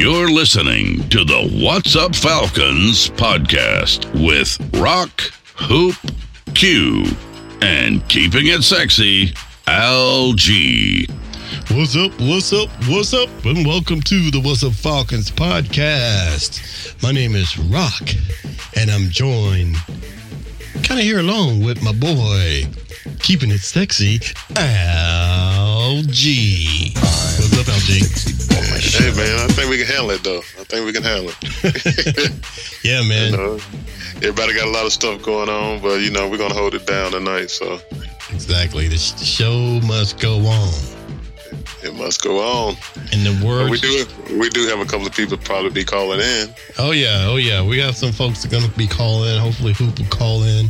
You're listening to the What's Up Falcons podcast with Rock, Hoop, Q, and keeping it sexy, LG. What's up? What's up? What's up? And welcome to the What's Up Falcons podcast. My name is Rock, and I'm joined kind of here alone with my boy, keeping it sexy, Al G. What's up, Al G? Hey man, I think we can handle it though. I think we can handle it. Yeah, man. You know, everybody got a lot of stuff going on, but you know we're gonna hold it down tonight. So Exactly. The show must go on. It must go on. In the But words. we do we do have a couple of people probably be calling in. Oh yeah, oh yeah. We have some folks that are gonna be calling. In. Hopefully, Hoop will call in,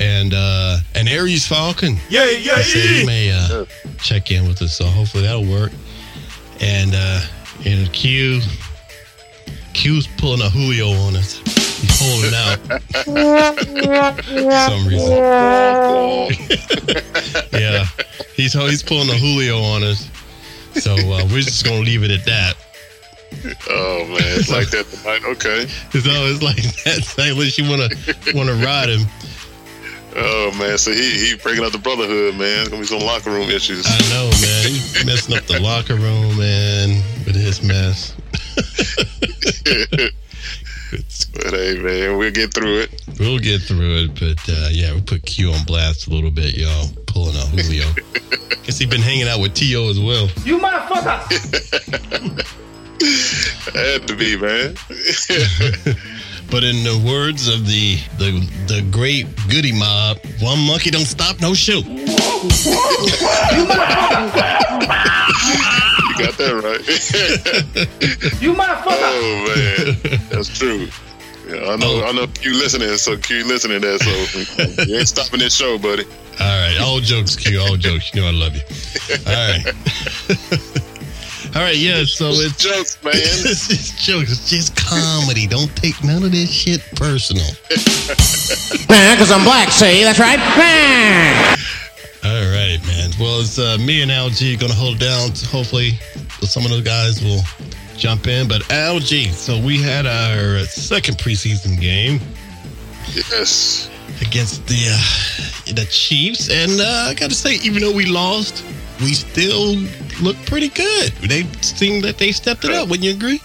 and uh and Aries Falcon. Yeah, yeah, He said he may uh, check in with us, so hopefully that'll work. And uh and Q, Q's pulling a Julio on us. He's holding out for some reason. Yeah, he's he's pulling a Julio on us. So uh, we're just gonna leave it at that. Oh man, it's like that tonight. Okay. So it's like that. Unless you wanna wanna ride him. Oh man, so he he breaking up the brotherhood, man. Gonna be some locker room issues. I know, man. He's messing up the locker room, man, with his mess. It's- But hey man, we'll get through it. we'll get through it, but uh, yeah, we will put Q on blast a little bit, y'all. Pulling a Julio. Guess he been hanging out with T.O. as well. You motherfucker! Had to be, man. But in the words of the the the great Goodie Mob, one monkey don't stop no show. you got that right. You motherfucker! oh man, that's true. Yeah, I know. Oh. I know you listening, so you listening there. So you ain't stopping this show, buddy. All right, all jokes, Q, all jokes. You know I love you. All right. All right, yeah, so it's jokes, man. it's, is jokes. It's just comedy. Don't take none of this shit personal. Bang. Because I'm black, see? That's right. All right, man. Well, it's uh, me and LG going to hold it down. Hopefully, some of those guys will jump in. But LG, so we had our second preseason game Yes. against the uh, the Chiefs, and uh, I got to say, even though we lost, we still look pretty good. They seem that they stepped it up. Wouldn't you agree?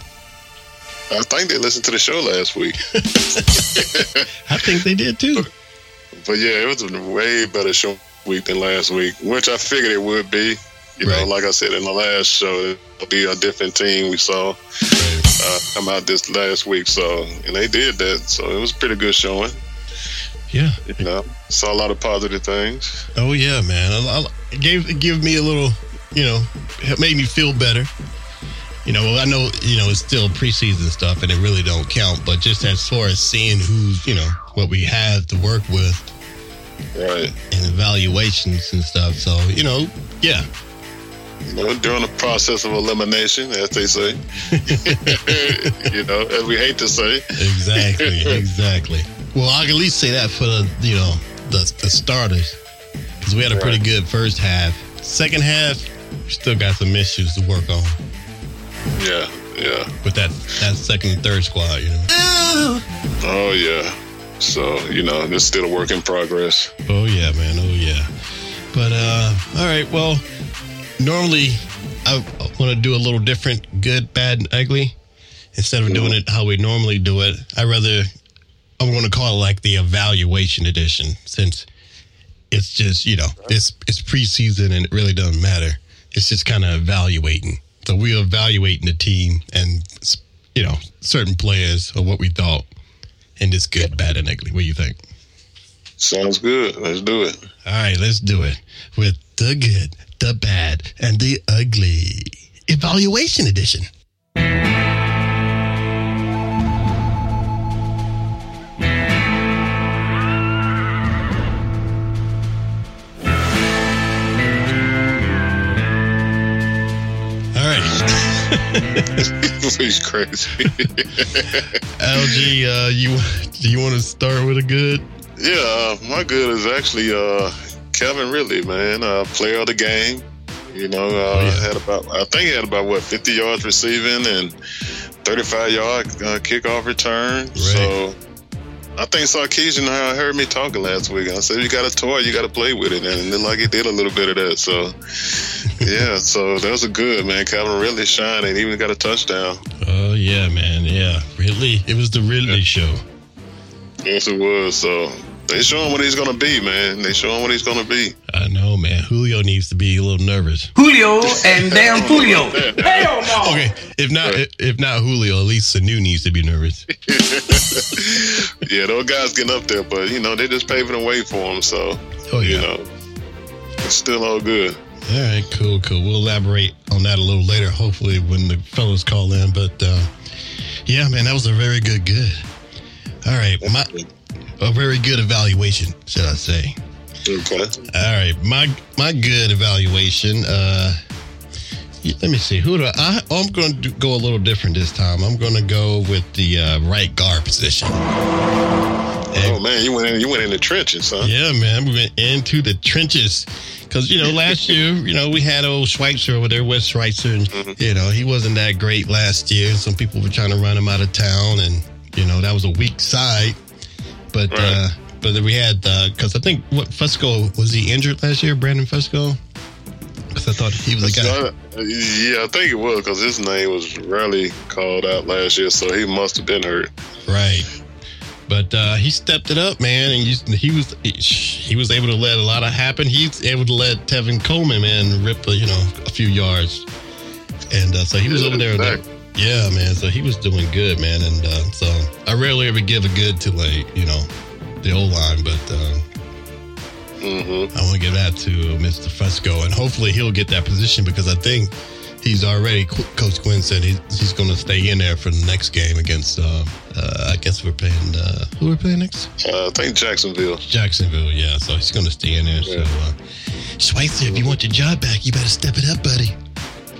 I think they listened to the show last week. I think they did too. But yeah, it was a way better show week than last week, which I figured it would be. You know, like I said in the last show, it'll be a different team we saw uh, come out this last week. So, and they did that. So it was pretty good showing. Yeah. You know, saw a lot of positive things. Oh yeah, man. I, I, it gave it gave me a little, you know, it made me feel better. You know, I know, you know, it's still preseason stuff and it really don't count, but just as far as seeing who's, you know, what we have to work with Right. and evaluations and stuff. So, you know, yeah. Know, during the process of elimination, as they say. you know, as we hate to say. Exactly, exactly. Well, I can at least say that for the, you know, the the starters. Because we had a pretty good first half. Second half, we still got some issues to work on Yeah, yeah. with that that second and third squad, you know. Oh, yeah. So, you know, it's still a work in progress. Oh yeah, man. Oh yeah. But uh all right, well, normally I want to do a little different, good, bad, and ugly. Instead of doing it how we normally do it, I rather I'm going to call it like the evaluation edition since it's just you know it's it's preseason and it really doesn't matter. It's just kind of evaluating. So we're evaluating the team and you know certain players or what we thought and this good, bad, and ugly. What do you think? Sounds good. Let's do it. All right, let's do it with the good, the bad, and the ugly evaluation edition. All right. He's crazy. LG, uh, you do you want to start with a good? yeah, uh, my good is actually uh, Calvin Ridley, man. Uh, player of the game. You know, uh, Oh, yeah. had about I think he had about what 50 yards receiving and 35 yard uh, kickoff return. So. I think Sarkisian heard me talking last week. I said, "You got a toy, you got to play with it," and looked like he did a little bit of that. So, yeah, so that was a good man. Calvin really shining, even got a touchdown. Oh yeah, man. Yeah, really. It was the Ridley show. Yes, it was. So they show him what he's gonna be, man. They show him what he's gonna be. I know, man. Julio needs to be a little nervous. Julio and damn Julio. Hell no. Okay, if not, if, if not Julio, at least Sanu needs to be nervous. yeah, those guys getting up there, but you know they're just paving the way for him. So Oh yeah. you know, it's still all good. All right, cool, cool. We'll elaborate on that a little later, hopefully when the fellas call in. But uh, yeah, man, that was a very good good. All right, my a very good evaluation, should I say? Okay. All right, my my good evaluation. Uh, let me see. Who do I? I I'm going to go a little different this time. I'm going to go with the uh, right guard position. Oh man, you went in. You went in the trenches, huh? Yeah, man, we went into the trenches because you know last year, you know, we had old Schweitzer over there, Wes Schweitzer, and you know he wasn't that great last year. Some people were trying to run him out of town, and you know that was a weak side. But uh but then we had because I think what Fusco was he injured last year, Brandon Fusco? Because I thought he was a guy. Uh, yeah, I think it was because his name was rarely called out last year, so he must have been hurt. Right. But uh, he stepped it up, man, and he, he was he was able to let a lot of happen. He's able to let Tevin Coleman, man, rip a, you know a few yards, and uh, so he was over there. back. Yeah, man. So he was doing good, man, and uh, so I rarely ever give a good to like you know the old line, but uh, hmm I want to give that to Mr. Fusco, and hopefully he'll get that position because I think he's already. Coach Quinn said he's, he's going to stay in there for the next game against. Uh, uh, I guess we're playing. Uh, who we're playing next? Uh, I think Jacksonville. Jacksonville. Yeah, so he's going to stay in there. So, uh, Schweitzer, if you want your job back, you better step it up, buddy.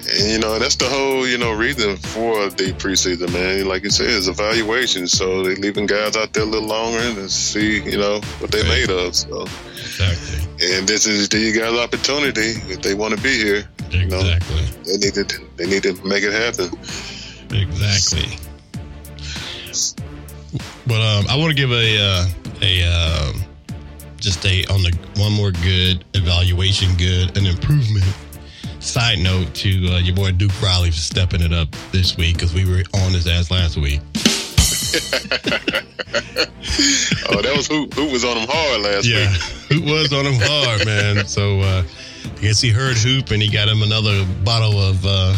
And you know that's the whole you know reason for the preseason, man. Like you said, it's evaluation. So they're leaving guys out there a little longer to see you know what they made of. So Exactly. and this is the guys' opportunity if they want to be here. You know, Exactly. they need to they need to make it happen. Exactly. But um, I want to give a uh, a um, just a on the one more good evaluation, good an improvement. Side note to uh, your boy Duke Riley for stepping it up this week because we were on his ass last week. Oh, that was who who was on him hard last Yeah, week. Hoop was on him hard, man. So uh, I guess he heard Hoop and he got him another bottle of uh,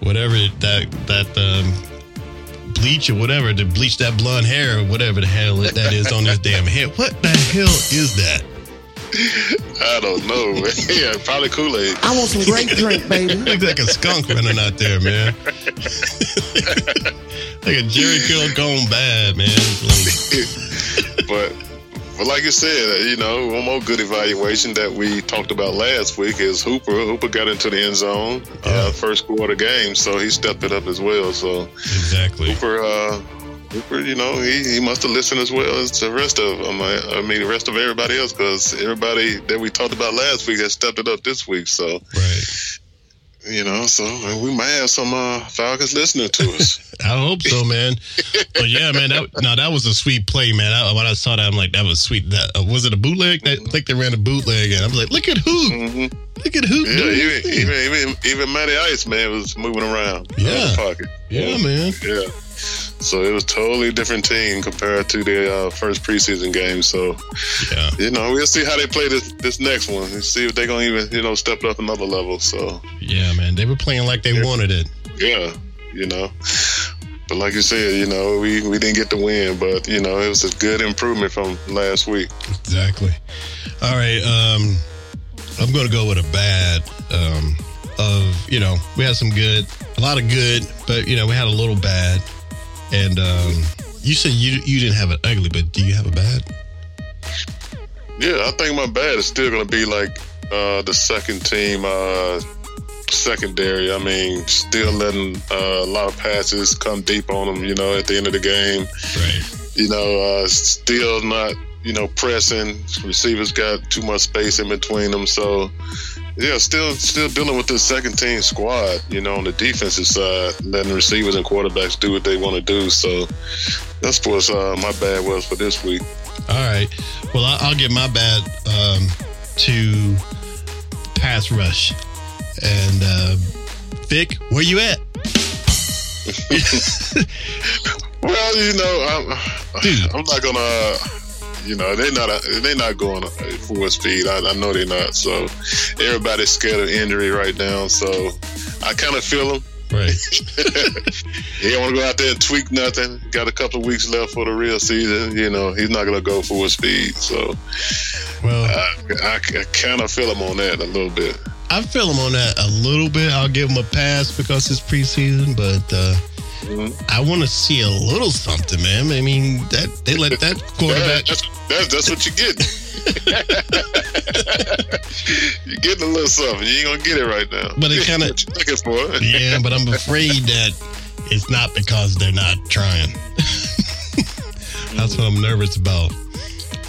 whatever that that um, bleach or whatever to bleach that blonde hair or whatever the hell that is on his damn head. What the hell is that? I don't know. yeah, probably Kool Aid. I want some grape drink, baby. Looks like a skunk running out there, man. like a Jheri curl gone bad, man. Like- but but like you said, you know, one more good evaluation that we talked about last week is Hooper. Hooper got into the end zone Yeah. uh, first quarter game, so he stepped it up as well. So exactly. Hooper, uh, Hooper, you know, he, he must have listened as well as the rest of them. I, I mean, the rest of everybody else, because everybody that we talked about last week has stepped it up this week. So Right. you know, so uh, we might have some uh, Falcons listening to us. I hope so, man. but yeah, man, that no, that was a sweet play, man. I, when I saw that, I'm like, that was sweet. That uh, was it a bootleg? I think they ran a bootleg, and I'm like, look at who, hmm look at who. Yeah, even, even even even Matty Ice man was moving around. Yeah. of the pocket. yeah, man. Yeah. So it was totally different team compared to the uh, first preseason game. So Yeah. you know we'll see how they play this this next one and see if they're gonna even you know step up another level. So Yeah, man. They were playing like they wanted it. yeah, you know. But like you said, you know, we, we didn't get the win, but you know, it was a good improvement from last week. Exactly. All right. Um, I'm going to go with a bad. Um, of you know, we had some good, a lot of good, but you know, we had a little bad. And um, you said you you didn't have an ugly, but do you have a bad? Yeah, I think my bad is still going to be like uh, the second team uh, secondary. I mean, still letting uh, a lot of passes come deep on them. You know, at the end of the game, Right. you know, uh, still not you know pressing. Receivers got too much space in between them, so. Yeah, still still dealing with this second team squad, you know, on the defensive side, letting receivers and quarterbacks do what they want to do. So that's what uh, my bad was for this week. All right. Well, I, I'll give my bad um, to pass rush. And uh, Vic, where you at? Well, you know, I'm, Dude. I'm not gonna. You know, they're not they're not going full speed. I, I know they're not. So everybody's scared of injury right now. So I kind of feel them. Right. He don't want to go out there and tweak nothing. Got a couple of weeks left for the real season. You know, he's not gonna go full speed. So Well, I, I, I kind of feel him on that a little bit. I feel him on that a little bit. I'll give him a pass because it's preseason, but uh, I want to see a little something, man. I mean, that they let that quarterback. That's, that's, that's what you get. You're getting a little something. You ain't gonna get it right now. But it kinda- looking for. Yeah, but I'm afraid that it's not because they're not trying. That's what I'm nervous about.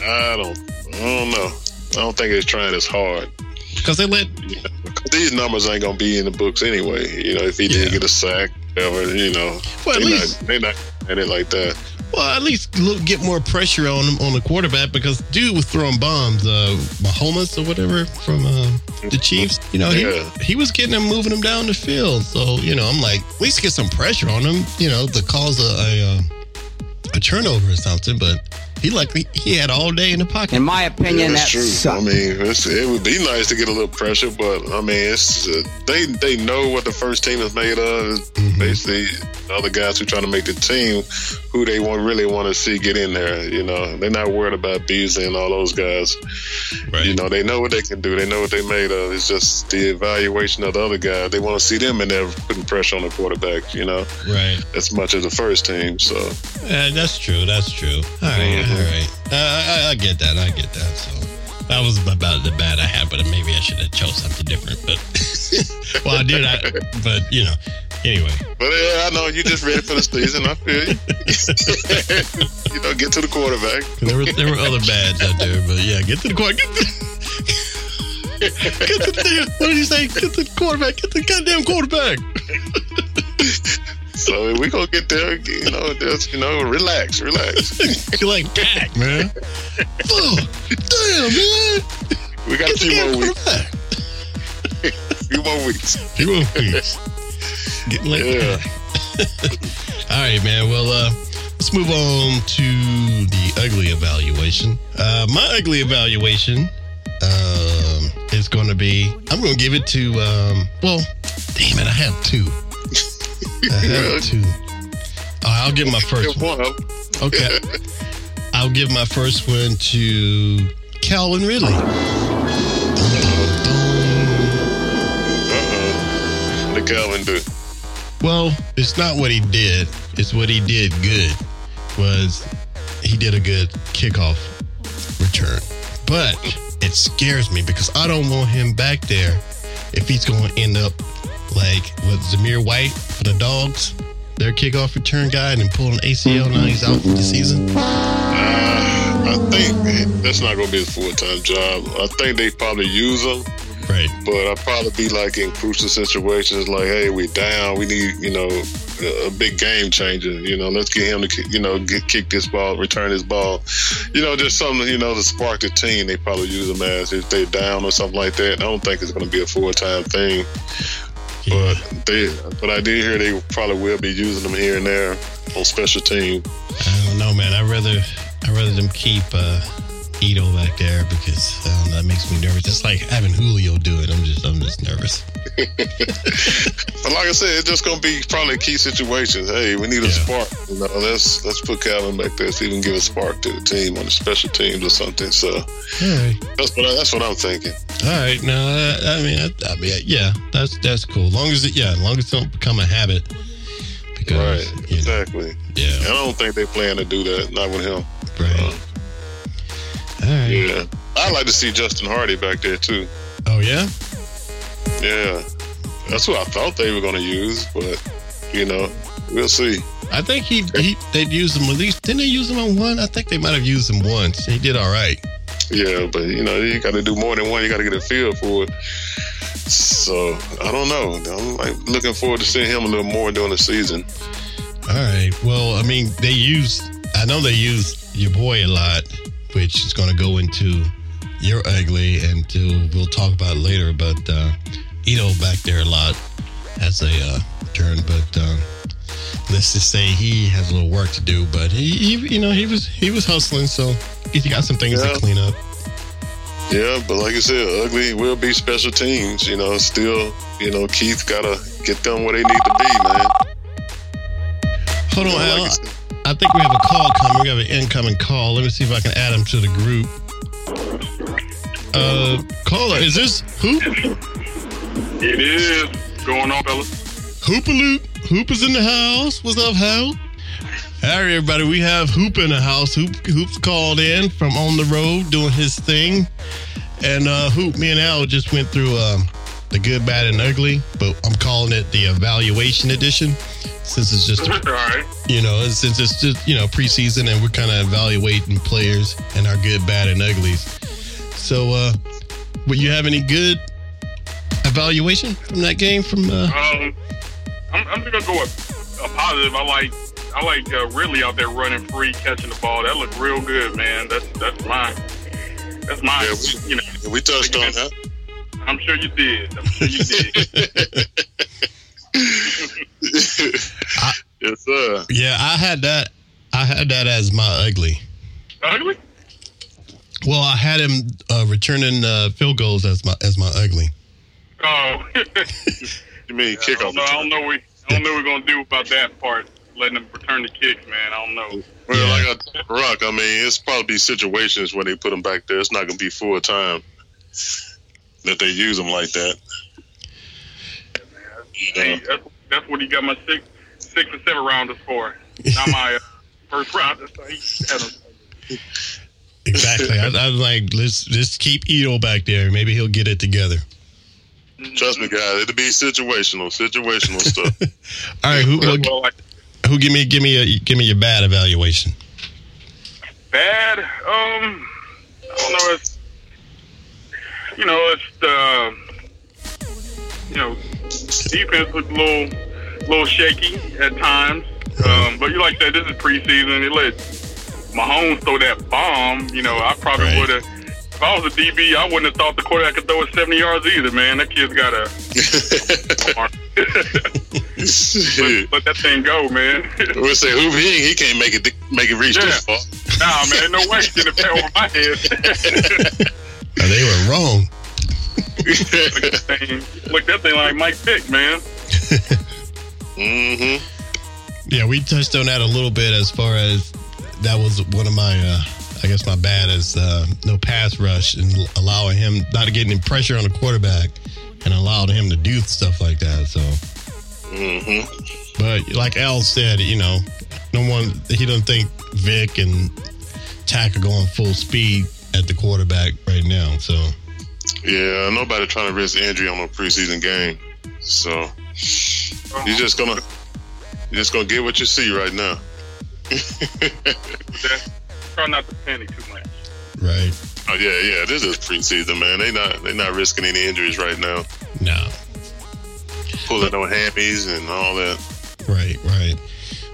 I don't. I don't know. I don't think it's trying as hard. Because they let These numbers ain't gonna be in the books anyway. You know, if he Yeah. did get a sack, whatever, you know, Well, at they least- not, they not at it like that. Well, at least look, get more pressure on him on the quarterback because dude was throwing bombs. Uh, Mahomes or whatever from uh, the Chiefs. You know, he Yeah. he was getting him, moving him down the field. So you know, I'm like, at least get some pressure on him. You know, to cause a a, uh, a turnover or something. But he like he had all day in the pocket. In my opinion, Yeah, that that's true. I mean, it's, it would be nice to get a little pressure, but I mean, it's uh, they they know what the first team is made of. It's Mm-hmm. Basically, the other guys who trying to make the team, who they want really want to see get in there. You know, they're not worried about Beasley and all those guys. Right. You know, they know what they can do. They know what they made of. It's just the evaluation of the other guy. They want to see them in there putting pressure on the quarterback. You know, right. as much as the first team. So Uh, that's true. That's true. All right. All right. Uh, I, I get that. I get that. So that was about the bad I had, but maybe I should have chose something different. But well, I did. I, but you know, anyway. But yeah, I know you just ready for the season. I feel you. you know, get to the quarterback. There were there were other bads out there, but yeah, get to the quarterback. Get to, get to the what did you say? Get to the quarterback. Get the goddamn quarterback. So we gonna get there. You know, just you know, relax, relax. You're like pack, man. Oh, damn, man. We got a few more weeks. Few more weeks. Few more weeks. Getting late. Yeah. All right, man. Well, uh, let's move on to the ugly evaluation. Uh, my ugly evaluation um, is going to be. I'm going to give it to. Um, well, damn it, I have two. I have two. Uh, I'll give my first one. Okay. I'll give my first one to Calvin Ridley. Uh-oh. What did Calvin do? Well, it's not what he did. It's what he did good. Was he did a good kickoff return. But it scares me because I don't want him back there if he's going to end up like with Zamir White for the Dogs, their kickoff return guy, and then pull an ACL. Now he's out for the season. Uh, I think that's not gonna be his full time job. I think they probably use him. Right. But I'll probably be like in crucial situations, like, hey, we're down, we need, you know, a big game changer. You know, let's get him to, you know, get kick this ball, return this ball. You know, just something, you know, to spark the team. They probably use him as if they're down or something like that. I don't think it's going to be a full time thing. But they, but I did hear they probably will be using them here and there. on special team. I don't know, man. I rather I rather them keep uh, Ito back there because I that makes me nervous. It's like having Julio do it. I'm just I'm just nervous. But like I said, it's just gonna be probably key situations. Hey, we need a Yeah. spark. You know, let's let's put Calvin back there so he can give a spark to the team on the special teams or something. So right, that's what I, that's what I'm thinking. all right. No, I, I mean, I, I mean, yeah, that's that's cool. Long as it, yeah, as long as it don't become a habit. Because Right. know, Exactly. And yeah, I don't think they plan to do that. Not with him. right. All right. Yeah. I'd like to see Justin Hardy back there too. Oh yeah. Yeah. That's what I thought they were gonna use, but you know, we'll see. I think he, he they'd use him at least. Didn't they use him on one? I think they might have used him once. He did all right. Yeah, but you know, you got to do more than one. You got to get a feel for it. So I don't know. I'm like looking forward to seeing him a little more during the season. All right. Well, I mean, they used I know they used your boy a lot, which is going to go into your ugly, and we'll talk about it later. But uh, Ito back there a lot as a uh, turn, but uh, let's just say he has a little work to do. But he, he you know, he was he was hustling, so he got some things Yeah. to clean up. Yeah, but like I said, ugly will be special teams. You know, still, you know, Keith gotta get them where they need to be, man. Hold on, You know, like I think we have a call coming. We have an incoming call. Let me see if I can add him to the group. Uh, caller, is this Hoop? It is going on, fellas. Hoopaloot. Hoop is in the house. What's up, Hal? All right, everybody. We have Hoop in the house. Hoop Hoop's called in from on the road doing his thing. And uh, Hoop, me and Al just went through um, the good, bad, and ugly, but I'm calling it the evaluation edition since it's just All right. you know, since it's just, you know, preseason and we're kind of evaluating players and our good, bad, and uglies. So, uh, would you have any good evaluation from that game from, uh, Um, I'm, I'm just gonna go with a positive. I like I like uh, Ridley out there running free, catching the ball. That looked real good, man. That's that's mine. That's mine. Yeah, we- you know, Yeah, we touched on that. I'm sure you did. I'm sure you did. yes, sir. yeah, I had that, I had that as my ugly. Ugly? Well, I had him uh, returning uh, field goals as my as my ugly. Oh, You mean I kickoff? don't know. I don't know. What, I don't know what we're gonna do about that part. Letting them return the kicks, man. I don't know. Well, Yeah. like I Rock, I mean, it's probably be situations when they put them back there. It's not gonna be full time that they use them like that. Hey, that's, that's what he got my six, six or seven rounders for. Not my uh, first rounders. So he had 'em. Exactly. I, I was like, let's just keep Ito back there. Maybe he'll get it together. Trust me, guys, it'll be situational, situational stuff. All right, who, who, Well, who give me give me a give me your bad evaluation? bad. Um, I don't know. It's you know, it's the you know, defense looked a little, little shaky at times. Um, but you like that. This is preseason. They let Mahomes throw that bomb. You know, I probably Right. would have. If I was a DB, I wouldn't have thought the quarterback could throw it 70 yards either, man. That kid's got a. let, let that thing go, man. we'll say who he, he can't make it make it reach Yeah. this far. nah, man, no way. Get it over my head. Uh, they were wrong. Look at that thing- Look that thing like Mike Vick, man. hmm Yeah, we touched on that a little bit as far as that was one of my, uh, I guess my bad is uh, no pass rush and allowing him not getting any pressure on the quarterback and allowed him to do stuff like that. So, hmm but like Al said, you know, no one he doesn't think Vic and Takk are going full speed at the quarterback right now. So, Yeah, nobody trying to risk injury on a preseason game. So you're just gonna you're just gonna get what you see right now. That- Try not to panic too much. right? Oh yeah, yeah. This is preseason, man. They not they not risking any injuries right now. No, Pulling no hammies and all that. Right, right.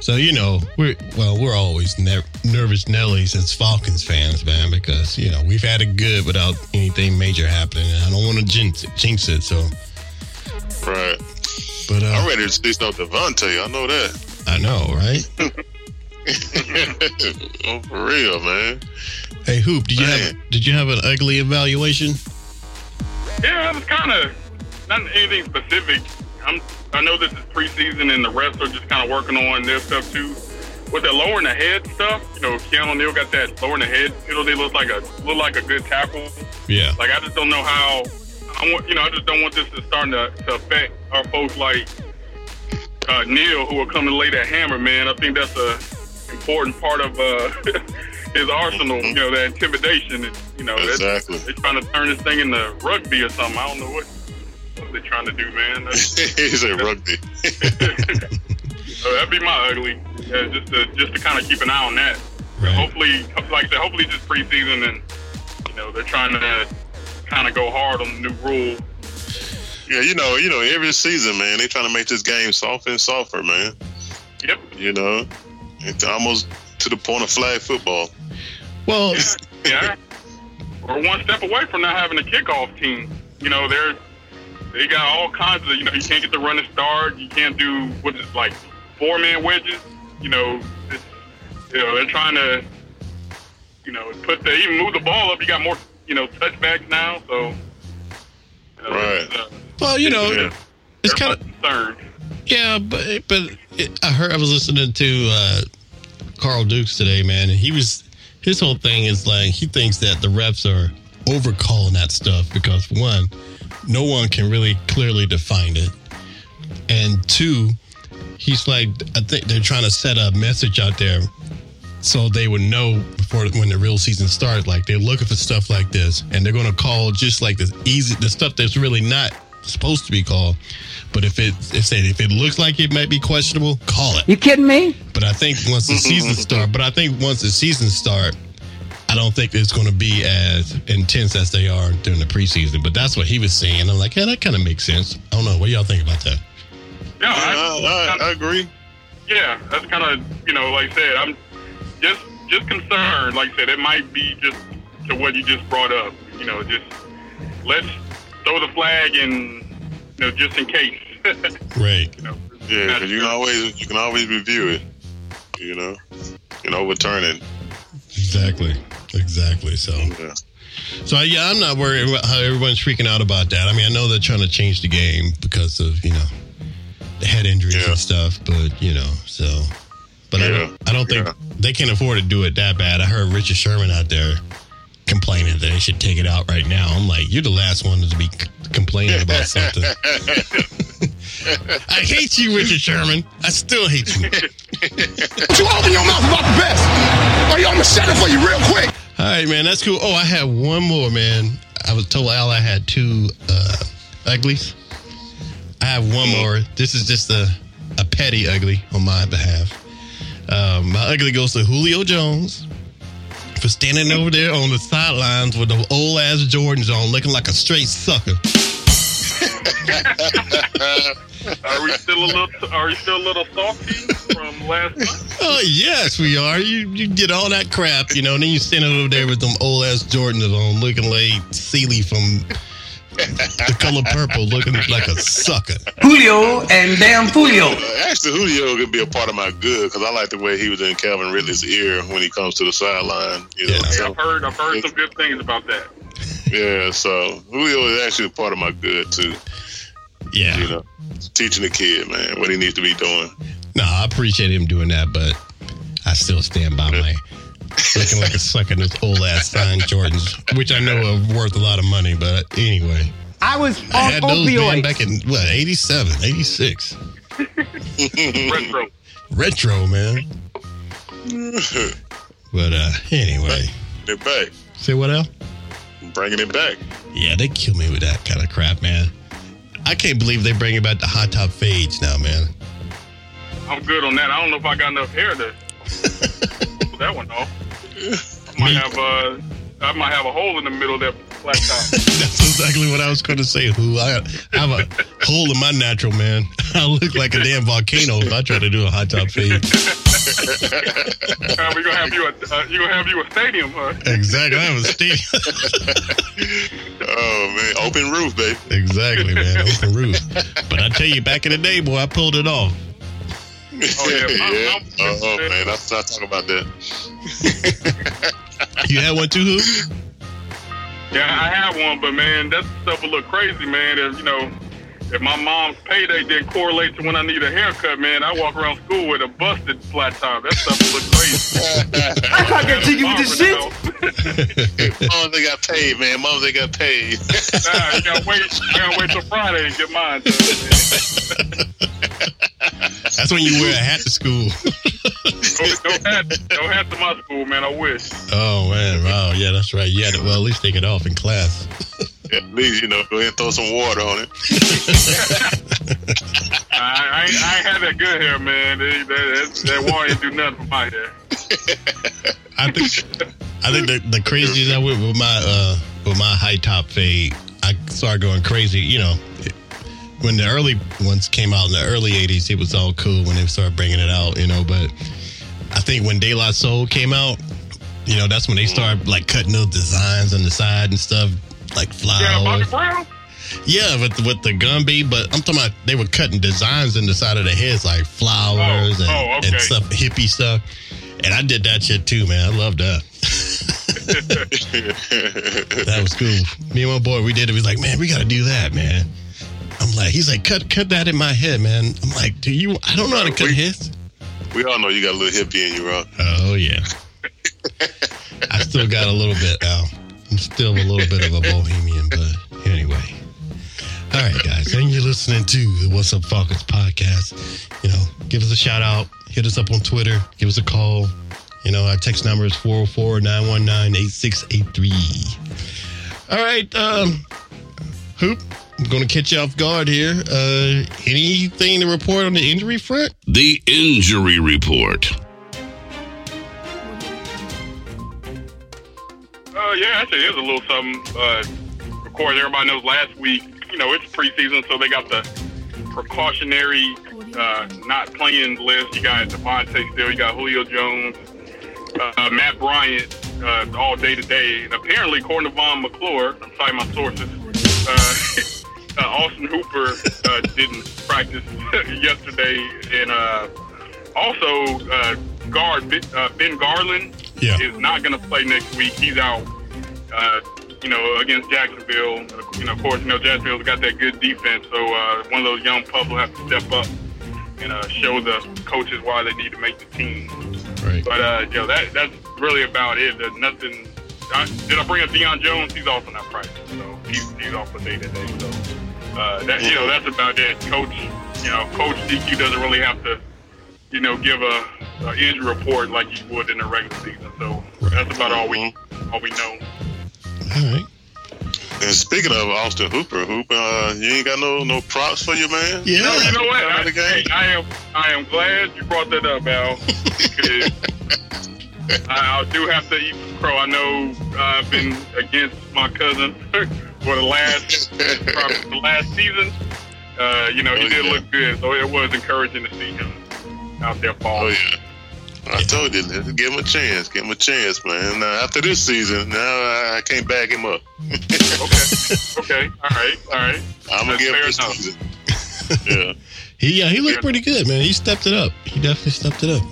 So you know, we're well, we're always ner- nervous Nellies as Falcons fans, man, because you know we've had it good without anything major happening. And I don't want to jinx, jinx it, so. Right. But uh, I'm ready to see some Devonta. I know that. I know, right? oh, for real, man. Hey, Hoop, did you have did you have an ugly evaluation? Yeah, it was kind of not anything specific. I'm. I know this is preseason, and the refs are just kind of working on their stuff too. With the lowering the head stuff, you know, Keanu Neal got that lowering the head penalty. Look like a look like a good tackle. Yeah. Like I just don't know how. I want, you know, I just don't want this to start to, to affect our folks like uh, Neal, who will come and lay that hammer. Man, I think that's a important part of uh, his arsenal. You know, that intimidation. You know, that's- Exactly. they're trying to turn this thing into rugby or something. I don't know what, what they're trying to do, man. That's, he said rugby. uh, that'd be my ugly. Yeah, just to just to kind of keep an eye on that. Right. Hopefully, like I said, hopefully just preseason, and you know they're trying to kind of go hard on the new rule. Yeah, you know, you know, every season, man, they trying to make this game softer and softer, man. Yep. You know, it's almost to the point of flag football. Well, Yeah. We're one step away from not having a kickoff team. You know, they're they got all kinds of you know you can't get the running start. You can't do what is it, like four man wedges. You know, it's, you know they're trying to you know put the even move the ball up. You got more you know touchbacks now, so. You know, Right. uh, well, you know, Yeah. it's kind of concerned. yeah, but but it, I heard I was listening to uh, Carl Dukes today, man, and he was his whole thing is like he thinks that the refs are overcalling that stuff because one, no one can really clearly define it, and two, he's like I think they're trying to set a message out there so they would know before when the real season starts. Like they're looking for stuff like this, and they're going to call just like this easy the stuff that's really not supposed to be called. But if it if, say, if it looks like it might be questionable, call it. You kidding me? But I think once the season start, but I think once the season start, I don't think it's going to be as intense as they are during the preseason. But that's what he was saying. I'm like, yeah, that kind of makes sense. I don't know. What do y'all think about that? Yeah, uh, I, I, I agree. yeah, that's kind of you know, like I said, I'm just just concerned. Like I said, it might be just to what you just brought up. You know, just let's throw the flag and you know, just in case. Right. you know, Yeah, 'cause you can always you can always review it. You know, you can overturn it. Exactly. Exactly. So. Yeah. So yeah, I'm not worried about how everyone's freaking out about that. I mean, I know they're trying to change the game because of you know the head injuries Yeah. and stuff, but you know, so. But I don't. I don't think Yeah. they can afford to do it that bad. I heard Richard Sherman out there complaining that they should take it out right now. I'm like, you're the last one to be c- complaining about something. I hate you, Richard Sherman. I still hate you. What you open your mouth about the best? Or you, I'm gonna shut it for you real quick. All right, man, that's cool. Oh, I have one more, man. I was told Al I had two uh, uglies. I have one more. This is just a, a petty ugly on my behalf. Um, my ugly goes to Julio Jones for standing over there on the sidelines with the old ass Jordans on, looking like a straight sucker. are we still a little? Are we still a little salty from last month? Oh yes, we are. You you did all that crap, you know, and then you standing over there with them old ass Jordans on, looking like Celie from the color purple, looking like a sucker. Julio and damn Julio. Actually, Julio could be a part of my good because I like the way he was in Calvin Ridley's ear when he comes to the sideline. You know, Yeah. Yeah, so, I've heard. I've heard some good things about that. yeah. So Julio is actually a part of my good too. Yeah. You know, teaching the kid, man, what he needs to be doing. No, I appreciate him doing that, but I still stand by my looking like a sucker in those old ass signed Jordans, which I know are worth a lot of money, but anyway. I was I on had those man opioids. back in what, 87, 86. Retro. Retro, man. But uh anyway. They're back, Say what else? bringing it back. Yeah, they kill me with that kind of crap, man. I can't believe they bring back the hot top fades now, man. I'm good on that. I don't know if I got enough hair to pull that one off. I might have uh, I might have a hole in the middle of that flat top. That's exactly what I was going to say. Who I, I have a hole in my natural man. I look like a damn volcano if I try to do a hot top fade. uh, we're gonna have you a uh, you gonna have you a stadium. Huh? Exactly. I have a stadium. Oh man, open roof, baby. exactly, man. Open roof. But I tell you, back in the day, boy, I pulled it off. Oh yeah, my- yeah. my- Oh man, let's not talk about that. You had one too, Hoop? Yeah, I have one, but man, that stuff will look crazy, man. If you know, if my mom's payday didn't correlate to when I need a haircut, man, I walk around school with a busted flat top. That stuff will look crazy. I can't get jiggy with this shit. Mom, they got paid, man. Mom, they got paid. nah, you gotta wait. I gotta wait till Friday to get mine. done, That's when you wear a hat to school. man. No, no hat, no hat to my school, man. I wish. oh man, wow, yeah, that's right. Yeah, well at least take it off in class. At least, you know, go ahead and throw some water on it. I, I, I ain't had that good hair, man. That, that, that water ain't do nothing for my hair. I think I think the, the craziest I went with my uh with my high top fade, I started going crazy. You know, when the early ones came out in the early '80s, it was all cool when they started bringing it out. You know, but I think when De La Soul came out, you know, that's when they started like cutting those designs on the side and stuff, like Yeah, Bobby flowers. Brown. Yeah, with with the Gumby, but I'm talking about they were cutting designs in the side of the heads like flowers Oh, and, oh, okay. and stuff, hippie stuff. And I did that shit too, man. I love that. That was cool. Me and my boy, we did it. We was like, man, we got to do that, man. I'm like, he's like, cut, cut that in my head, man. I'm like, do you? I don't know how to cut We- his. we all know you got a little hippie in you, bro. Oh yeah. I still got a little bit now. I'm still a little bit of a bohemian, but anyway. All right, guys, and you're listening to the What's Up Falcons podcast. You know, give us a shout out, hit us up on Twitter, give us a call. You know, our text number is 404 919 8683. All right, um, Hoop, I'm going to catch you off guard here. Uh, anything to report on the injury front? The injury report. Uh, yeah, actually, here's a little something. Uh, of course, everybody knows last week, you know, it's preseason, so they got the precautionary uh, not playing list. You got Devonta still, you got Julio Jones, uh, Matt Bryant, uh, all day to day. And apparently, according to Vaughn McClure, I'm citing my sources, uh, uh, Austin Hooper uh, didn't practice yesterday. And uh, also, uh, guard Ben- uh, Ben Garland Yeah. is not going to play next week. He's out. Uh, you know, against Jacksonville. You know, of course, you know Jacksonville's got that good defense. So uh, one of those young pups will have to step up and uh, show the coaches why they need to make the team. Right. But uh, you know, that that's really about it. There's nothing. I, did I bring up Deion Jones? He's on that practice, so he's, he's off day to day. So uh, that you know, that's about it. Coach, you know, Coach DQ doesn't really have to, you know, give a, a injury report like he would in the regular season. So that's about all we all we know. All right. And speaking of Austin Hooper, Hooper, uh, you ain't got no no props for your man. Yeah. No, you know what? I, the game. hey, I am I am glad you brought that up, Al. Because I, I do have to eat some crow. I know I've been against my cousin for the last probably the last season. Uh, you know, he Oh, did yeah. look good, so it was encouraging to see him out there Oh falling. yeah. I told you, give him a chance. Give him a chance, man. Now, after this season, now I I can't back him up. Okay, okay, all right, all right. I'm gonna give him fair this enough. season. Yeah. He yeah, he looked Yeah. pretty good, man. He stepped it up. He definitely stepped it up.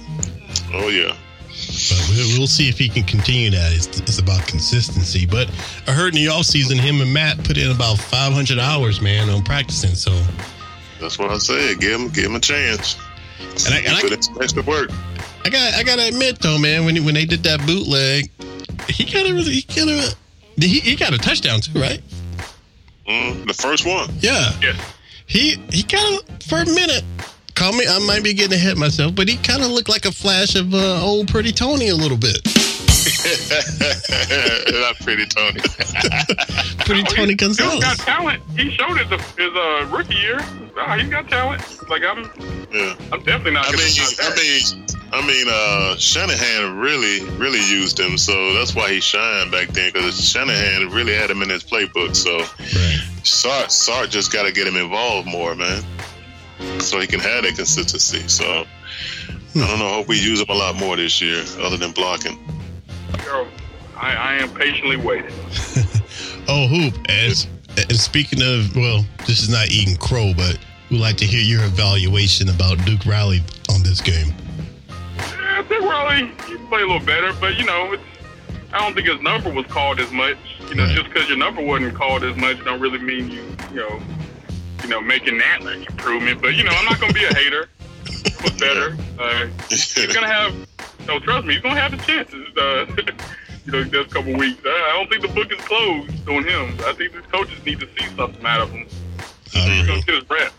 Oh yeah. But we'll, we'll see if he can continue that. It's, it's about consistency. But I heard in the offseason, him and Matt put in about 500 hours, man, on practicing. So, That's what I said. Give him, give him a chance. and I, and He put I, in some extra work. I got I got to admit though, man, when when they did that bootleg, he kind of he kind of he, he got a touchdown too, right? Mm, the first one. Yeah. Yes. He he kind of for a minute. Call me. I might be getting ahead of myself, but he kind of looked like a flash of uh, old pretty Tony a little bit. Not pretty Tony. Pretty Oh, Tony he, He's got talent. He showed his his uh, rookie year. Ah, he's got talent. Like I'm, yeah. I'm definitely not. I gonna mean, I mean, I mean, uh, Shanahan really, really used him, so that's why he shined back then. Because Shanahan really had him in his playbook. So Right. Sark, Sark just got to get him involved more, man, so he can have that consistency. So I don't know. Hope we use him a lot more this year, other than blocking. Girl, I, I am patiently waiting. Oh, hoop. As and speaking of, well, this is not eating crow, but we'd like to hear your evaluation about Duke Riley on this game? I think Riley he played a little better, but you know, it's, I don't think his number was called as much. You know, Right. just because your number wasn't called as much, don't really mean you, you know, you know, making that like improvement. But you know, I'm not gonna be a hater. It was better. Uh, he's gonna have. No, trust me, he's gonna have the chances. Uh, you know, this couple weeks. Uh, I don't think the book is closed on him. I think these coaches need to see something out of him. I He's gonna get his breath.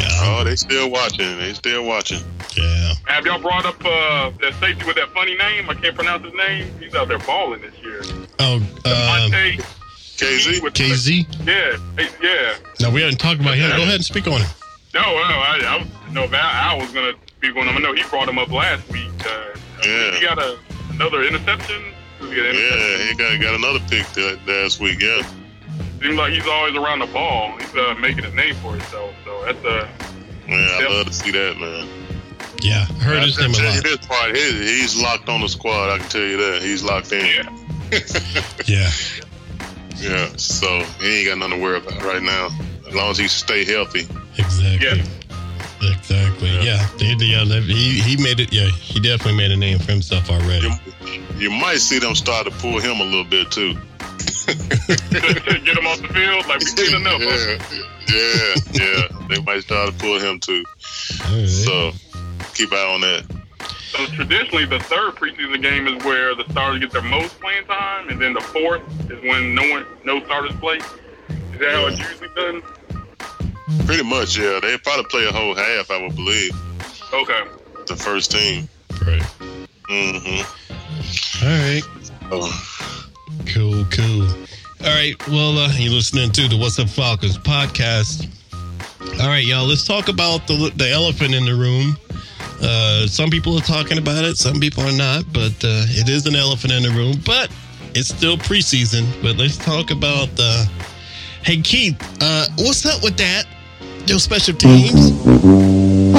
Yeah, Oh, they still watching. They still watching. yeah. Have y'all brought up uh, that safety with that funny name? I can't pronounce his name. He's out there balling this year. Oh, um, Monte Kazee. with- Kazee. Yeah, hey, yeah. No, we haven't talked about him. Go ahead and speak on him. No, no, I, I was, no, Val, I was gonna speak on him. I know he brought him up last week. Uh, Yeah. He got a, another interception. He interception? Yeah, he got got another pick that last week. Yeah. Seems like he's always around the ball. He's uh, making a name for himself. So that's a Man, I Yep. love to see that, man. Yeah, I heard his I name a lot. this part, he, he's locked on the squad. I can tell you that. He's locked in. yeah. Yeah, Yeah, so he ain't got nothing to worry about right now. As long as he stay healthy. exactly. Yeah. Exactly. Yeah. Yeah they- he he made it. Yeah, he definitely made a name for himself already. You, you might see them start to pull him a little bit too. Get him off the field. Like we've seen enough. yeah, yeah, yeah. They might start to pull him too. All right. So keep eye on that. So traditionally, the third preseason game is where the starters get their most playing time, and then the fourth is when no one, no starters play. Is that how it's usually done? Pretty much, yeah. They probably play a whole half, I would believe. Okay. The first team. right. Mm-hmm. All right. Oh, Cool. Cool. All right. Well, uh, you're listening to the What's Up Falcons podcast. All right, y'all. Let's talk about the the elephant in the room. Uh, some people are talking about it. Some people are not. But uh, it is an elephant in the room. But it's still preseason. But let's talk about. Uh, hey, Keith. Uh, what's up with that? Your special teams. You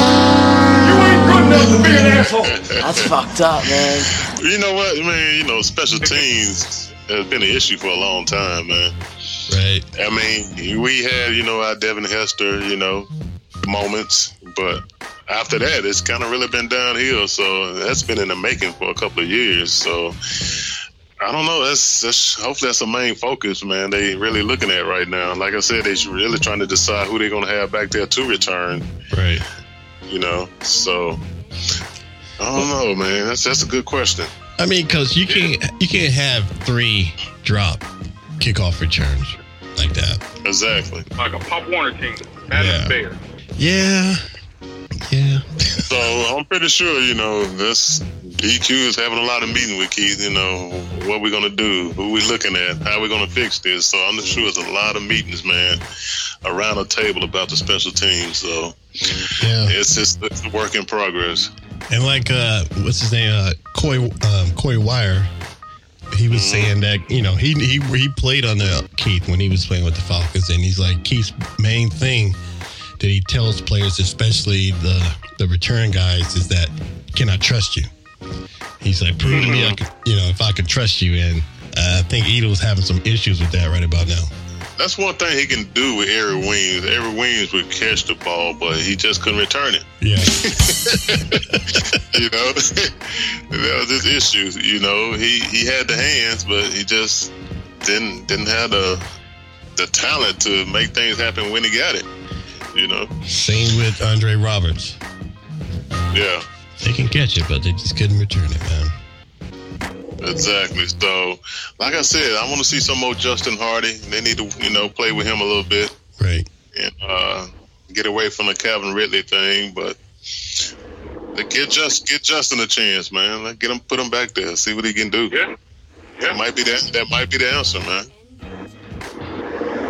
ain't good enough to be an asshole. That's fucked up, man. You know what, man? You know, special teams has been an issue for a long time, man. Right. I mean, we had, you know, our Devin Hester, you know, moments, but after that, it's kind of really been downhill. So that's been in the making for a couple of years. So I don't know. That's, that's hopefully that's the main focus, man. They really looking at right now. Like I said, they're really trying to decide who they're going to have back there to return. Right. You know, so I don't know, man. That's that's a good question. I mean, because you can't you can't have three drop kickoff returns like that. Exactly. Like a Pop Warner team. That is Yeah. fair. Yeah. Yeah. So I'm pretty sure, you know, this DQ is having a lot of meeting with Keith, you know, what we're gonna do, who we looking at, how we're gonna fix this. So I'm sure it's a lot of meetings, man, around the table about the special teams. So Yeah. it's just it's a work in progress. And like uh what's his name? Uh Coy um Coy Wire. He was saying that, you know, he he he played on the Keith when he was playing with the Falcons and he's like Keith's main thing that he tells players, especially the the return guys, is that can I trust you? He's like, prove to me I could, you know, if I could trust you and uh, I think Ito's having some issues with that right about now. That's one thing he can do with Eric Williams. Eric Williams would catch the ball, but he just couldn't return it. Yeah. you know, that was his issue. You know, he he had the hands, but he just didn't didn't have the the talent to make things happen when he got it. You know, Same with Andre Roberts. yeah, They can catch it, but they just couldn't return it, man. Exactly. So, like I said, I want to see some more Justin Hardy. They need to, you know, play with him a little bit Right. and uh, get away from the Calvin Ridley thing, but. they Get just get Justin a chance, man. Let get him, put him back there, see what he can do. Yeah. That might be that. That might be the answer, man.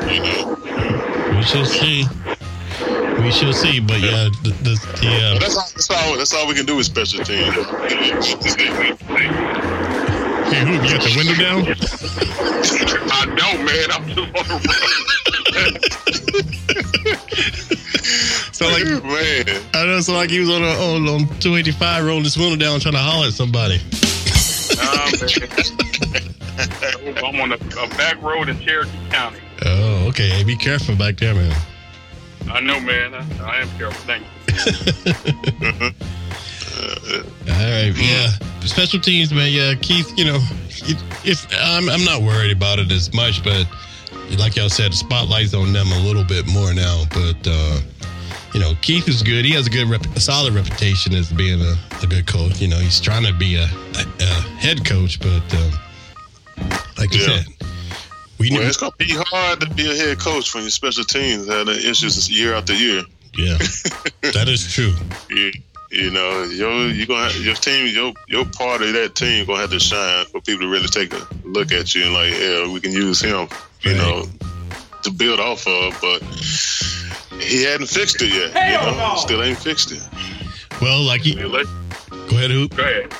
You know, We shall see. We shall see. But yeah, the, the, the uh, that's all, that's all. That's all we can do with special teams. Hey, who, you got the window down? I don't, man. I'm just on the road. Sound like man, I know. Sound like he was on a, on, on 285 rolling his window down trying to holler at somebody. Nah, man. I'm on a, a back road in Cherokee County. Oh, okay. Hey, be careful back there, man. I know, man. I, I am careful. Thank All right, yeah. Special teams, man. Yeah, Keith. You know, it, it's I'm I'm not worried about it as much, but like y'all said, the spotlight's on them a little bit more now. But uh, you know, Keith is good. He has a good, rep- a solid reputation as being a, a good coach. You know, he's trying to be a, a, a head coach, but um, like you Yeah. said, we Well, knew. it's gonna be hard to be a head coach when your special teams have the issues year after year. Yeah, that is true. You, you know, your you gonna have, your team, your your part of that team gonna have to shine for people to really take a look at you and like, yeah, we can use him, you Right. know, to build off of. But he hadn't fixed it yet. Hell you know, no. still ain't fixed it. Well, like he, go ahead, hoop. Go ahead.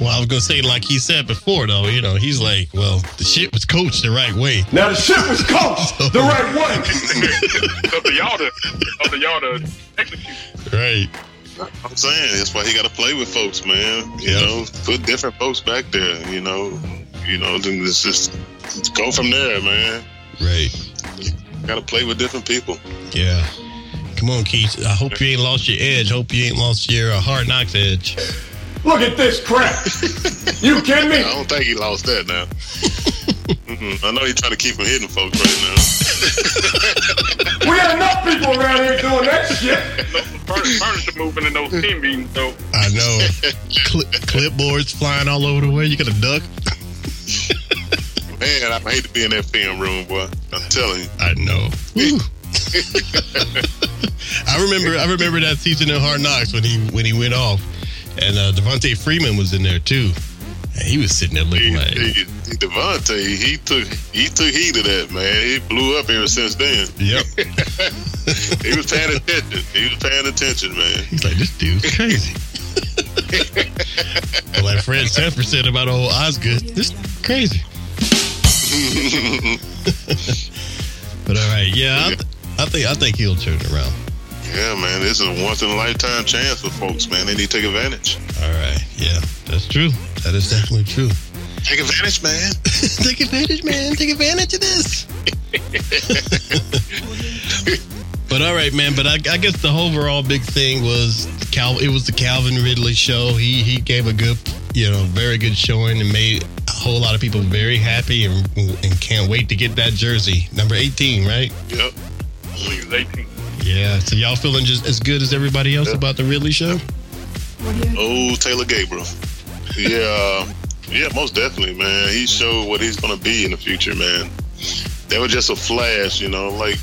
Well, I was gonna say, like he said before, though. You know, he's like, well, the shit was coached the right way. Now the shit was coached the right way. Up to y'all to up to y'all to execute. Right. I'm saying that's why he got to play with folks, man. You know, put different folks back there. You know, you know, then it's just go from there, man. Right. Got to play with different people. Yeah. Come on, Keith. I hope you ain't lost your edge. Hope you ain't lost your uh, hard knocks edge. Look at this crap. You kidding me? I don't think he lost that now. Mm-mm. I know he's trying to keep him hitting folks right now. We got enough people around here doing that shit. Furniture, furniture moving in those team meetings, so I know. Cli clipboards flying all over the way. You got a duck. Man, I hate to be in that film room, boy. I'm telling you. I know. I remember. I remember that season of Hard Knocks when he when he went off, and uh, Devonta Freeman was in there too. He was sitting there He, looking like, he, he, Devonta, he took he took heed of that, man. He blew up ever since then. "Yep." He was paying attention. He was paying attention, man. He's like, "This dude's crazy." but like Fred Sanford said about old Osgood, this crazy. but all right, yeah, I, th- I think I think he'll turn it around. Yeah, man, this is a once in a lifetime chance for folks, man. They need to take advantage. All right, yeah, that's true. That is definitely true. Take advantage, man. Take advantage, man. Take advantage of this. but all right, man. But I, I guess the overall big thing was Cal. It was the Calvin Ridley show. He he gave a good, you know, very good showing and made a whole lot of people very happy and and can't wait to get that jersey number eighteen, right? Yep. he was 18. Yeah. So y'all feeling just as good as everybody else about the Ridley show? Oh, Taylor Gabriel. Yeah, yeah, most definitely, man. He showed what he's gonna be in the future, man. That was just a flash, you know, like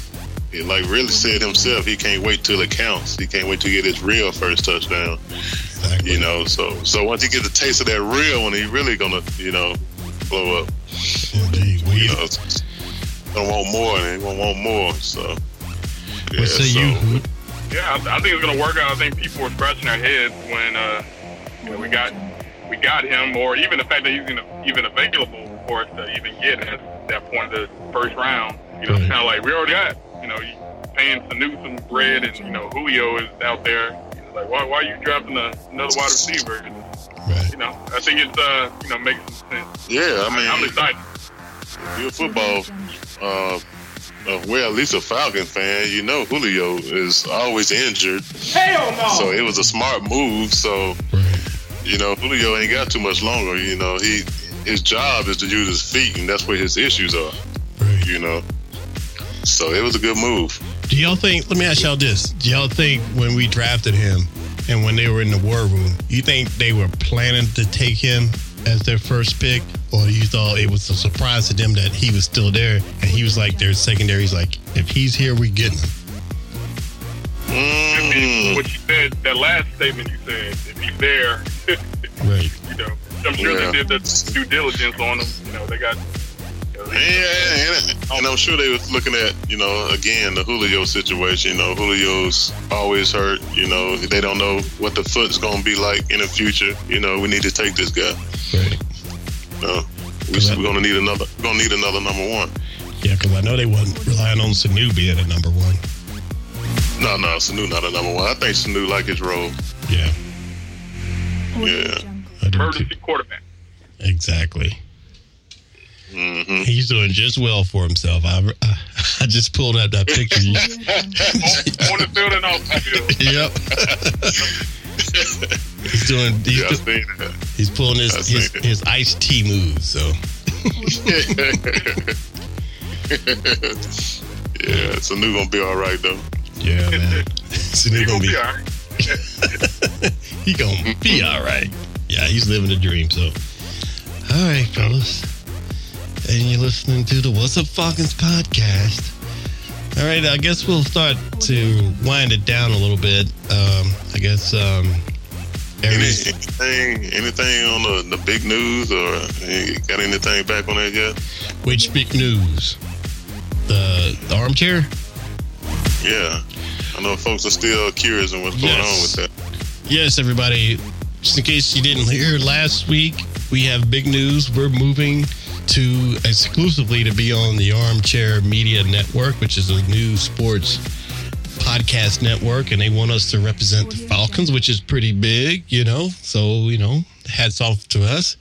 like Ridley said himself, he can't wait till it counts. He can't wait to get his real first touchdown. Exactly. You know, so so once he gets a taste of that real one, he really gonna, you know, blow up. Indeed. We, You know, don't want more and he won't want more. So yeah, what say so, you? Yeah, I, I think it's gonna work out. I think people were scratching their heads when uh, you know, we got we got him, or even the fact that he's even even available for us to even get at that point of the first round. You know, it's Right. kind of like we already got. You know, you paying Sanu some bread, and you know Julio is out there. Like, why, why are you drafting a, another wide receiver? Right. You know, I think it's uh, you know makes some sense. Yeah, I mean I'm excited. you're a football uh, uh, well, at least a Falcon fan, you know Julio is always injured. Hell no. So it was a smart move. So, you know, Julio ain't got too much longer. You know, he his job is to use his feet, and that's where his issues are. You know, so it was a good move. Do y'all think? Let me ask y'all this: Do y'all think when we drafted him and when they were in the war room, you think they were planning to take him as their first pick, or you thought it was a surprise to them that he was still there and he was like their secondary? He's like, if he's here, we getting him. Mm, What you said, that last statement you said, if he's there, Right. you know, I'm sure Yeah. they did the due diligence on him. You know, they got. You know, yeah, and, and I'm sure they was looking at, you know, again the Julio situation. You know, Julio's always hurt. You know, they don't know what the foot's gonna be like in the future. You know, we need to take this guy. Right. You know, we, we're gonna need another. We're gonna need another number one. Yeah, because I know they wasn't relying on Sanu being a number one. No, no, Sanu not a number one. I think Sanu like his role. Yeah. Yeah. I do too. emergency quarterback. Exactly. hmm He's doing just well for himself. I, I, I just pulled up that picture. on, on the field and off the field. yep. he's doing. He's, Yeah, I do- seen that. he's pulling his his, it. his iced tea move. So yeah, Sanu gonna be all right though. yeah, man. so He gonna gonna be be. all right. He gonna be all right. Yeah, he's living the dream. So, all right, fellas, and you're listening to the What's Up Falcons podcast. All right, I guess we'll start to wind it down a little bit. Um, I guess um, Any, anything, anything on the, the big news, or eh, got anything back on that yet? which big news? The, the armchair. Yeah, I know folks are still curious on what's going on with that. Yes, everybody. Just in case you didn't hear last week, we have big news. We're moving to exclusively to be on the Armchair Media Network, which is a new sports podcast network, and they want us to represent the Falcons, which is pretty big, you know. So, you know, hats off to us.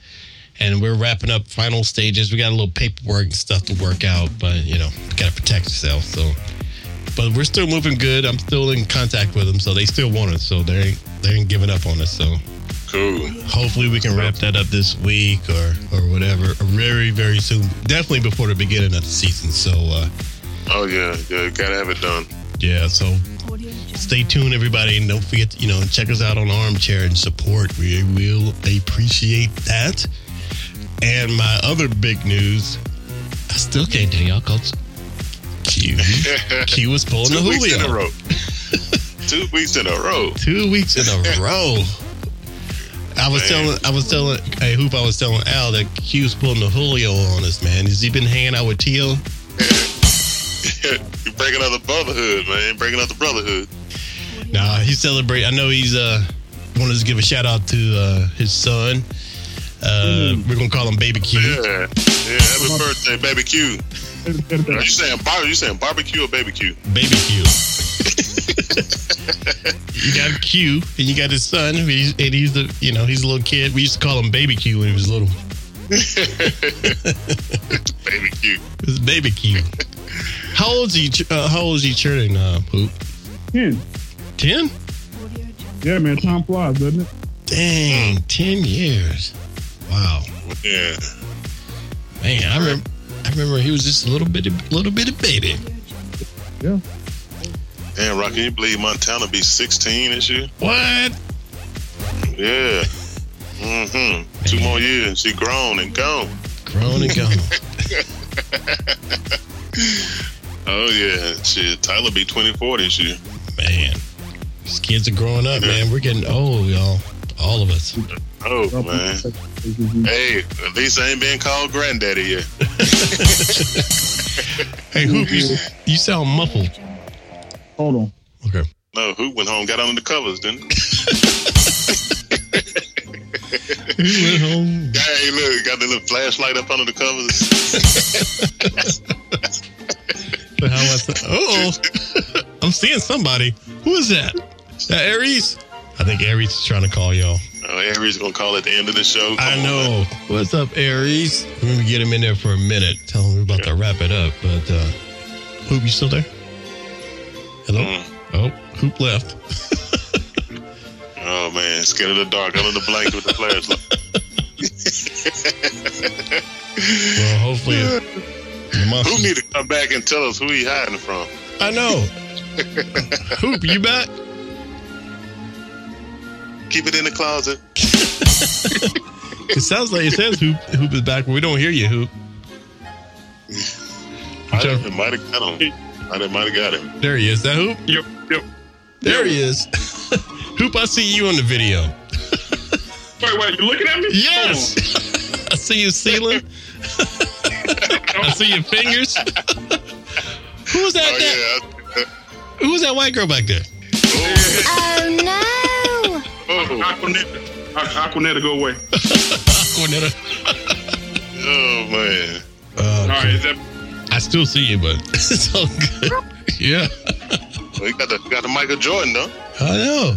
And we're wrapping up final stages. We got a little paperwork and stuff to work out, but you know, got to protect yourself. So, but we're still moving good. I'm still in contact with them, so they still want us. So they ain't they ain't giving up on us. So Cool. hopefully we can wrap that up this week or or whatever, very very soon. Definitely before the beginning of the season. So uh, Oh yeah, yeah, gotta have it done. Yeah, so stay tuned, everybody, and don't forget to, you know check us out on Armchair and support. We will appreciate that. And my other big news, I still can't tell y'all, cause Q Q was pulling the Two weeks in a row. Two weeks in a row. Two weeks in a row. I was Man. telling, I was telling, hey, Hoop, I was telling Al that Q's pulling the Julio on us, man. Has he been hanging out with Tio? You're breaking up the brotherhood, man. Breaking up the brotherhood. Nah, he's celebrating. I know he's uh wanted to give a shout out to uh his son. Uh, we're gonna call him Baby Q. Yeah, yeah. Happy birthday, baby Q. Are you saying bar? You saying barbecue or baby Q? Baby Q. you got Q, and you got his son. He's, and he's the, you know, he's a little kid. We used to call him Baby Q when he was little. baby Q. It's Baby Q. How old is he? Uh, how old is he turning? Uh, Hoop? Ten. Ten? Yeah, man. Time flies, doesn't it? Dang, ten years. Wow, Yeah. man. I remember. I remember he was just a little bitty, little bitty baby. Yeah. Damn, Rocky, you believe Montana be 16 this year? What? Yeah. Mm-hmm. Two more years, she grown and gone. Grown and gone. Oh yeah, shit. Tyler be 24 this year. man, these kids are growing up, man. We're getting old, y'all. All of us. Oh man. Hey, at least I ain't been called granddaddy yet. Hey, Hoop, you, you sound muffled. Hold on. Okay. No, who went home, got under the covers, didn't he? He went home. Hey, look, got the little flashlight up under the covers. I say, oh, I'm seeing somebody. Who is that? That Aries? I think Aries is trying to call y'all. Oh, Aries is gonna call at the end of the show. Come I know. man. What's up, Aries? We're gonna get him in there for a minute. Tell him we're about to wrap it up. But uh Hoop, you still there? Hello? Mm. Oh, Hoop left. Oh man, scared of the dark, under the blanket with the flashlight. Well, hopefully the Who need to come back and tell us who he hiding from? I know. Hoop, you back? Keep it in the closet. It sounds like it says Hoop Hoop is back, but we don't hear you, Hoop. I Sure. might have got him. I might have got him. There he is. That Hoop? Yep, yep. There he is. Hoop, I see you on the video. Wait, wait, you looking at me? Yes. I see you ceiling. I see your fingers. Who's that? Oh that- yeah. Who's that white girl back there? Oh no! Oh, Aquanetta. Aqu- Aquanetta, go away. Cornetta. oh man. Uh, All right, is that I still see you, but it's all good. Yeah. Well, you got the got the Michael Jordan though. I know.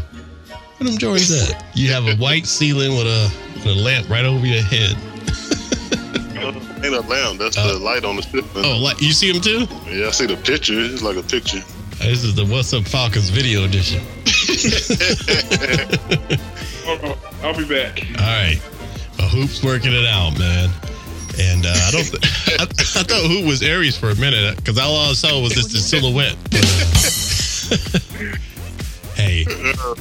What them Jordans at? You have a white ceiling with a, with a lamp right over your head. Ain't a lamp. That's the light on the ship. man. Oh, like, you see him too? Yeah, I see the picture. It's like a picture. This is the What's Up Falcons video edition. I'll be back. All right. Well, Hoop's working it out, man. And uh, I don't. Th- I, I thought Hoop was Aries for a minute because all I saw was just the silhouette. Uh, hey, Oh,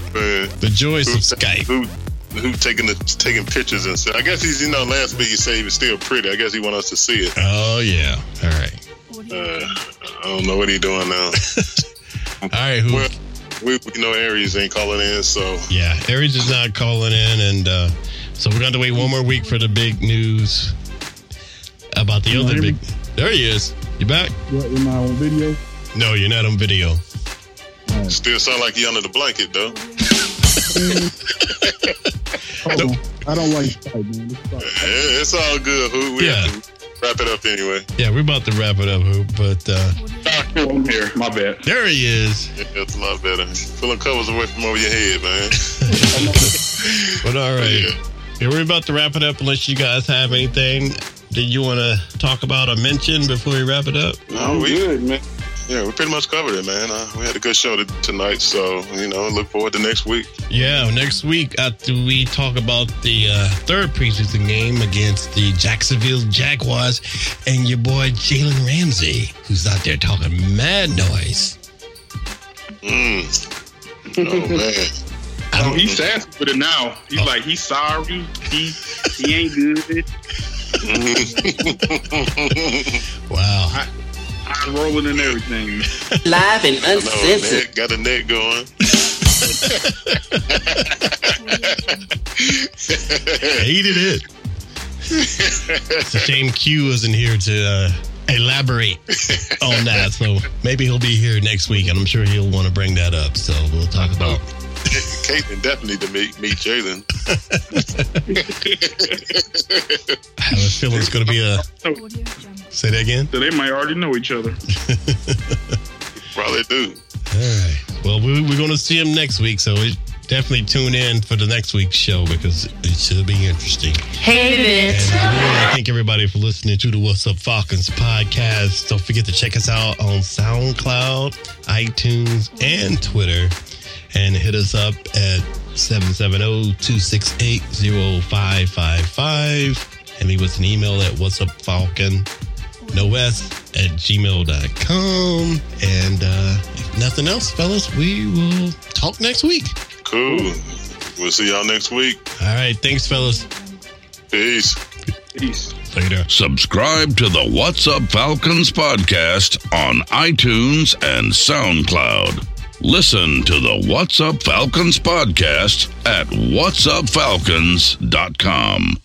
the joys of Who- Skype. Who, who taking the taking pictures and stuff? I guess he's you know last week he said he was still pretty. I guess he want us to see it. Oh yeah. All right. Uh, I don't know what he doing now. All right, Hoop. well, we, we know Aries ain't calling in, so Yeah, Aries is not calling in, and uh, so we're going to wait one more week for the big news about the You other big. me? There he is. You back? What, am I on video? No, you're not on video. still sound like he under the blanket though. Hold. I don't like Skype, man. It's it's all good. Who we Yeah. have to wrap it up anyway. Yeah, we're about to wrap it up, Hoop. But uh, I'm here. My bad. there he is. Yeah, it's a lot better. Pulling covers away from over your head, man. But all right, Yeah. yeah, we're about to wrap it up. Unless you guys have anything that you want to talk about or mention before we wrap it up. No, we good, man. Yeah, we pretty much covered it, man. Uh, we had a good show t- tonight, so you know, look forward to next week. Yeah, next week after we talk about the uh, third preseason game against the Jacksonville Jaguars and your boy Jalen Ramsey, who's out there talking mad noise. Mm. Oh man. I don't. He's sassy with it now. He's Oh. like, he's sorry. He he ain't good. Wow. I'm rolling and everything. Live and I know, uncensored. got a neck going. Hated it. It's a shame Q isn't here to uh, elaborate on that. So maybe he'll be here next week, and I'm sure he'll want to bring that up. So we'll talk about. Caitlin definitely to meet meet Jalen. I have a feeling it's going to be a. Say that again. So they might already know each other. Probably do. All right. Well, we, we're going to see him next week, so we definitely tune in for the next week's show because it should be interesting. Hated And it. uh, we want to thank everybody for listening to the What's Up Falcons podcast. Don't forget to check us out on SoundCloud, iTunes, and Twitter. And hit us up at 770-268-0555 and leave us an email at what's up falcon no s at gmail.com and uh if nothing else fellas we will talk next week Cool. We'll see y'all next week. all right thanks fellas Peace. Peace. later Subscribe to the What's Up Falcons podcast on iTunes and SoundCloud. Listen to the What's Up Falcons podcast at whatsupfalcons.com.